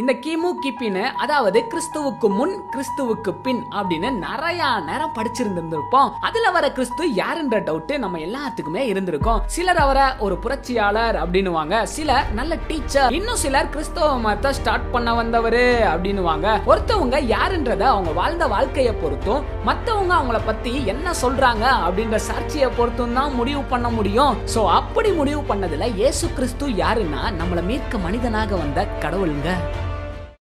இந்த கிமு கிப்பின்னு அதாவது கிறிஸ்துவுக்கு முன் கிறிஸ்துவுக்கு பின் அப்படின்னு நிறைய நேரம் படிச்சிருந்திருந்திருப்போம். அதுல வர கிறிஸ்து யாருன்ற டவுட் நம்ம எல்லாத்துக்குமே இருந்திருக்கும். சிலர் அவரை ஒரு புரட்சியாளர் அப்படின்னுவாங்க. சிலர் நல்ல டீச்சர் இன்னும் சிலர் கிறிஸ்தவ மதத்தை ஸ்டார்ட் பண்ண வந்தவரு அப்படின்னுவாங்க. ஒருத்தவங்க யாருன்றத அவங்க வாழ்ந்த வாழ்க்கையை பொறுத்தும் மத்தவங்க அவங்கள பத்தி என்ன சொல்றாங்க அப்படின்ற சாட்சியை பொறுத்தும் தான் முடிவு பண்ண முடியும். சோ அப்படி முடிவு பண்ணதுல இயேசு கிறிஸ்து யாருன்னா நம்மள மீட்க மனிதனாக வந்த கடவுளுங்க.